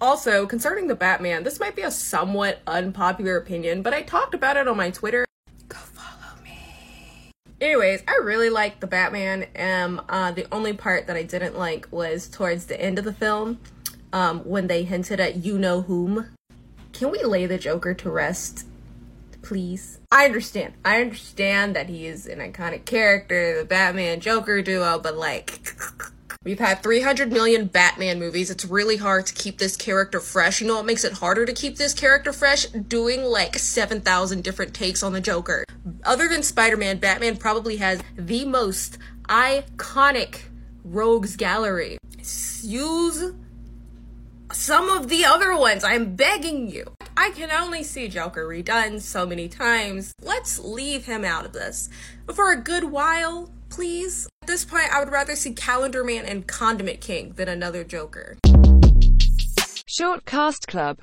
Also, concerning the Batman, this might be a somewhat unpopular opinion, but I talked about it on my Twitter. Go follow me. Anyways, I really like the Batman. Um, uh, the only part that I didn't like was towards the end of the film, um, when they hinted at you know whom. Can we lay the Joker to rest, please? I understand. I understand that he is an iconic character, the Batman Joker duo, but like. We've had 300 million Batman movies. It's really hard to keep this character fresh. You know what makes it harder to keep this character fresh? Doing like 7,000 different takes on the Joker. Other than Spider Man, Batman probably has the most iconic rogues gallery. Use some of the other ones. I'm begging you. I can only see Joker redone so many times. Let's leave him out of this for a good while please. This point, I would rather see Calendar Man and Condiment King than another Joker. Short Cast Club